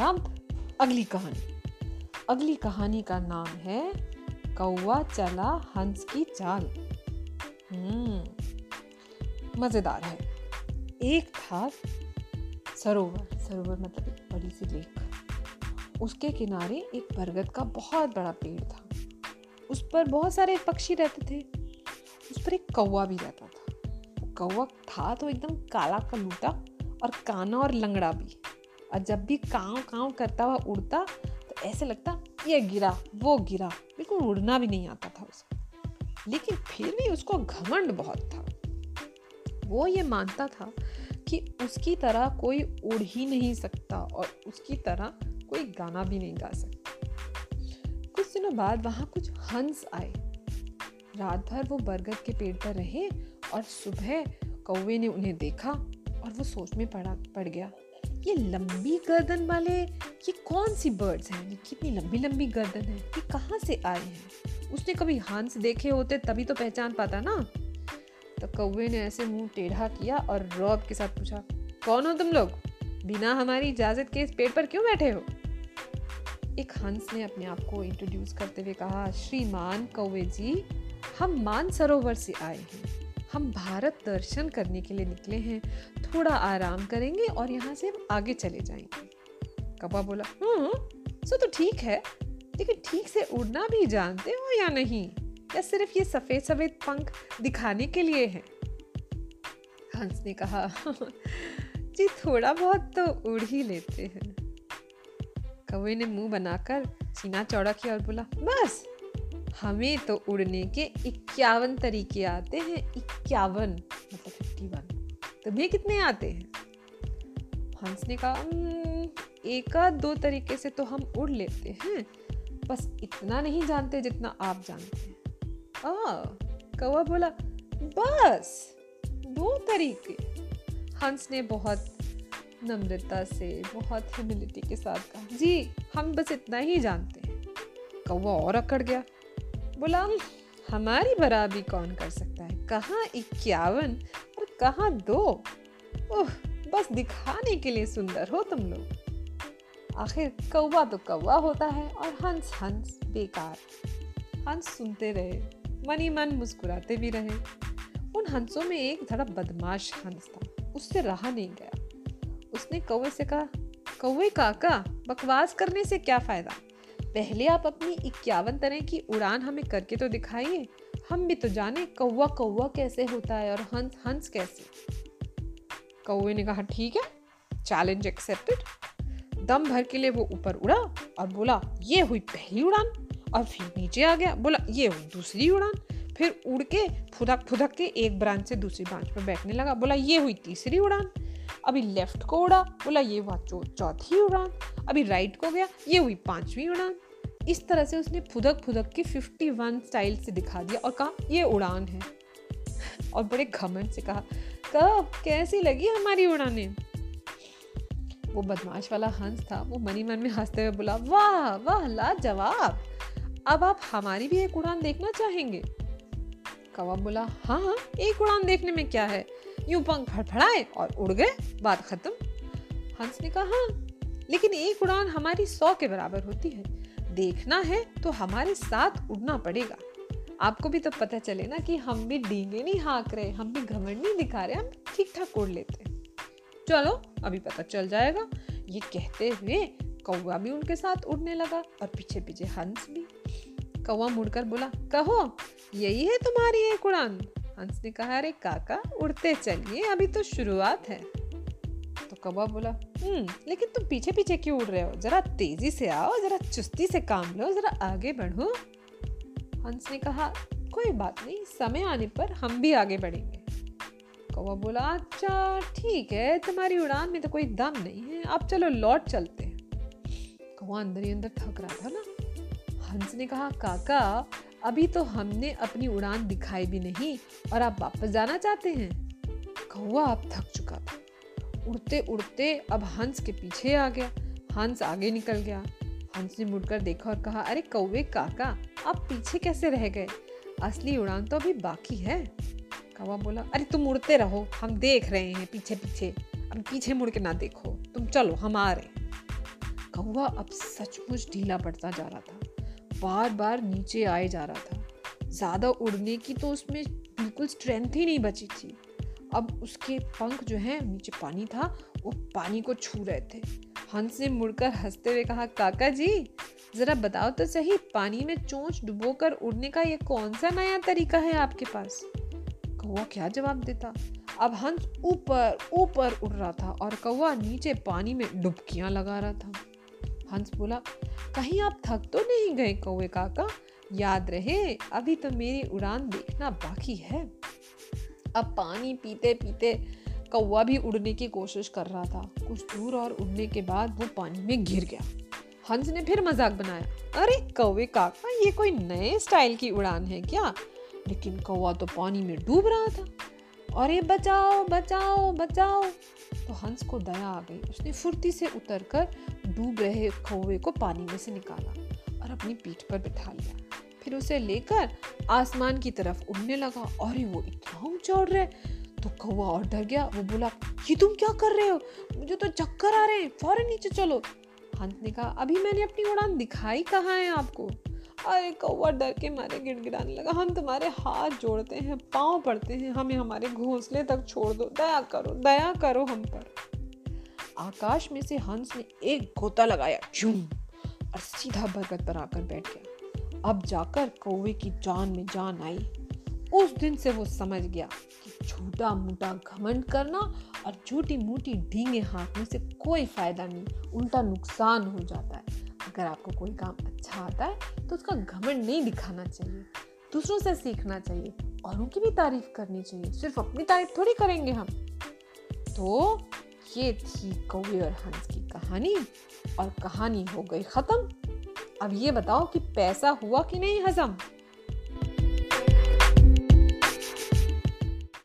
आरंभ अगली कहानी। अगली कहानी का नाम है, कौवा चला हंस की चाल। हम्म मज़ेदार है। एक था सरोवर सरोवर मतलब एक बड़ी सी लेक। उसके किनारे एक बरगद का बहुत बड़ा पेड़ था। उस पर बहुत सारे पक्षी रहते थे। उस पर एक कौवा भी रहता था। कौवा था तो एकदम काला कलूटा और काना और लंगड़ा भी। और जब भी काव काव करता हुआ उड़ता तो ऐसे लगता, ये गिरा, वो गिरा। बिल्कुल उड़ना भी नहीं आता था उसे। लेकिन फिर भी उसको घमंड बहुत था। वो ये मानता था कि उसकी तरह कोई उड़ ही नहीं सकता और उसकी तरह कोई गाना भी नहीं गा सकता। कुछ दिनों बाद वहाँ कुछ हंस आए। रात भर वो बरगद के पेड़ पर रहे और सुबह कौवे ने उन्हें देखा और वो सोच में पड़ा, पड़ गया। ये लंबी गर्दन वाले, ये कौन सी बर्ड्स हैं? ये कितनी लंबी लंबी गर्दन है? ये कहाँ से आए हैं? उसने कभी हंस देखे होते तभी तो पहचान पाता ना। तो कौवे ने ऐसे मुँह टेढ़ा किया और रौब के साथ पूछा, कौन हो तुम लोग? बिना हमारी इजाज़त के इस पेड़ पर क्यों बैठे हो? एक हंस ने अपने आप को इंट्रोड्यूस करते हुए कहा, श्रीमान कौवे जी, हम मान सरोवर से आए हैं। हम भारत दर्शन करने के लिए निकले हैं, थोड़ा आराम करेंगे और यहाँ से हम आगे चले जाएँगे। कौवा बोला हम्म सो तो ठीक है, लेकिन ठीक से उड़ना भी जानते हो या नहीं? या सिर्फ़ ये सफ़ेद सफ़ेद पंख दिखाने के लिए है? हंस ने कहा, जी, थोड़ा बहुत तो उड़ ही लेते हैं। कौवे ने मुँह बनाकर सीना चौड़ा किया और बोला, बस हमें तो उड़ने के इक्यावन तरीके आते हैं, इक्यावन मतलब फिफ्टी वन तुम्हें कितने आते हैं? हंस ने कहा एक दो तरीके से तो हम उड़ लेते हैं, बस इतना नहीं जानते जितना आप जानते हैं। कौवा बोला, बस, दो तरीके। हंस ने बहुत नम्रता से, बहुत ह्यूमिलिटी के साथ कहा, जी, हम बस इतना ही जानते हैं। कौवा और अकड़ गया बोला हमारी बराबरी कौन कर सकता है? कहाँ इक्यावन और कहाँ दो? ओह, बस दिखाने के लिए सुंदर हो तुम लोग। आखिर कौवा तो कौवा होता है और हंस हंस बेकार। हंस सुनते रहे, मन ही मन मुस्कुराते भी रहे। उन हंसों में एक धड़ा बदमाश हंस था, उससे रहा नहीं गया। उसने कौवे से कहा, कौवे काका, बकवास करने से क्या फ़ायदा? पहले आप अपनी इक्यावन तरह की उड़ान हमें करके तो दिखाइए। हम भी तो जाने कौवा कौवा कैसे होता है और हंस हंस कैसे। कौवे ने कहा, ठीक है चैलेंज एक्सेप्टेड दम भर के लिए वो ऊपर उड़ा और बोला, ये हुई पहली उड़ान। और फिर नीचे आ गया, बोला, ये हुई दूसरी उड़ान। फिर उड़ के फुदक फुदक के एक ब्रांच से दूसरी ब्रांच पर बैठने लगा, बोला, ये हुई तीसरी उड़ान। अभी लेफ़्ट को उड़ा, बोला, ये हुआ चौथी उड़ान, अभी राइट को गया, ये हुई पांचवी उड़ान। इस तरह से उसने फुदक फुदक के फिफ्टी वन स्टाइल से दिखा दिया और कहा, ये उड़ान है। और बड़े घमंड से कहा, कब? कैसी लगी हमारी उड़ाने? वो बदमाश वाला हंस था, वो मनी मन में हँसते हुए बोला, वाह वाह, लाजवाब! अब आप हमारी भी एक उड़ान देखना चाहेंगे? कौवा बोला हाँ हाँ एक उड़ान देखने में क्या है? यूँ पंख फड़फड़ाए और उड़ गए। बात खत्म। हंस ने कहा हाँ लेकिन एक उड़ान हमारी सौ के बराबर होती है। देखना है तो हमारे साथ उड़ना पड़ेगा। आपको भी तो पता चले ना कि हम भी डींगे नहीं हाँक रहे, हम भी घमंड नहीं दिखा रहे, हम ठीक ठाक उड़ लेते चलो, अभी पता चल जाएगा। ये कहते हुए कौवा भी उनके साथ उड़ने लगा और पीछे पीछे हंस भी। कौवा मुड़कर बोला, कहो, यही है तुम्हारी एक उड़ान? हंस ने कहा अरे काका, उड़ते चलिए, अभी तो शुरुआत है। तो कौवा बोला हम्म लेकिन तुम पीछे पीछे क्यों उड़ रहे हो? जरा तेज़ी से आओ, जरा चुस्ती से काम लो, जरा आगे बढ़ो। हंस ने कहा, कोई बात नहीं, समय आने पर हम भी आगे बढ़ेंगे। कौवा बोला अच्छा ठीक है, तुम्हारी उड़ान में तो कोई दम नहीं है, अब चलो लौट चलते हैं। कौवा अंदर ही अंदर थक रहा था ना। हंस ने कहा, काका अभी तो हमने अपनी उड़ान दिखाई भी नहीं और आप वापस जाना चाहते हैं। कौवा अब थक चुका था। उड़ते उड़ते अब हंस के पीछे आ गया। हंस आगे निकल गया। हंस ने मुड़कर देखा और कहा, अरे कौवे काका, आप पीछे कैसे रह गए? असली उड़ान तो अभी बाकी है। कौवा बोला, अरे तुम उड़ते रहो, हम देख रहे हैं पीछे पीछे अब पीछे मुड़ के ना देखो। तुम चलो, हम आ रहे कौवा अब सचमुच ढीला पड़ता जा रहा था। बार बार नीचे आए जा रहा था। ज़्यादा उड़ने की तो उसमें बिल्कुल स्ट्रेंथ ही नहीं बची थी। अब उसके पंख जो है, नीचे पानी था, वो पानी को छू रहे थे। हंस ने मुड़कर हँसते हुए कहा, काका जी, जरा बताओ तो सही, पानी में चोंच डुबोकर उड़ने का ये कौन सा नया तरीका है आपके पास? कौवा क्या जवाब देता? अब हंस ऊपर ऊपर उड़ रहा था और कौवा नीचे पानी में डुबकियाँ लगा रहा था। हंस बोला, कहीं आप थक तो नहीं गए कौवे काका? याद रहे, अभी तो मेरी उड़ान देखना बाकी है। अब पानी पीते पीते कौवा भी उड़ने की कोशिश कर रहा था। कुछ दूर और उड़ने के बाद वो पानी में गिर गया। हंस ने फिर मज़ाक बनाया, अरे कौवे काका, ये कोई नए स्टाइल की उड़ान है क्या? लेकिन कौवा तो पानी में डूब रहा था। और ये बचाओ बचाओ बचाओ। तो हंस को दया आ गई। उसने फुर्ती से उतर कर डूब रहे कौवे को पानी में से निकाला और अपनी पीठ पर बिठा लिया। फिर उसे लेकर आसमान की तरफ़ उड़ने लगा। और वो इतना ऊँचा उड़ रहे। तो कौवा और डर गया। वो बोला, ये तुम क्या कर रहे हो? मुझे तो चक्कर आ रहे हैं। फ़ौरन नीचे चलो। हंस ने कहा, अभी मैंने अपनी उड़ान दिखाई कहाँ है आपको? अरे, कौवा डर के मारे गिड़गिड़ाने लगा। हम तुम्हारे हाथ जोड़ते हैं, पाँव पड़ते हैं, हमें हमारे घोंसले तक छोड़ दो। दया करो दया करो हम पर। आकाश में से हंस ने एक गोता लगाया, झूम, और सीधा बरगद पर आकर बैठ गया। अब जाकर कौवे की जान में जान आई। उस दिन से वो समझ गया कि छोटा मोटा घमंड करना और छोटी मोटी ढींगे हाथने से कोई फ़ायदा नहीं, उल्टा नुकसान हो जाता है। अगर आपको कोई काम अच्छा आता है तो उसका घमंड नहीं दिखाना चाहिए। दूसरों से सीखना चाहिए, और उनकी भी तारीफ़ करनी चाहिए। सिर्फ़ अपनी तारीफ़ थोड़ी करेंगे हम। तो ये थी कौवे और हंस की कहानी, और कहानी हो गई खत्म। अब ये बताओ कि पैसा हुआ कि नहीं हजम?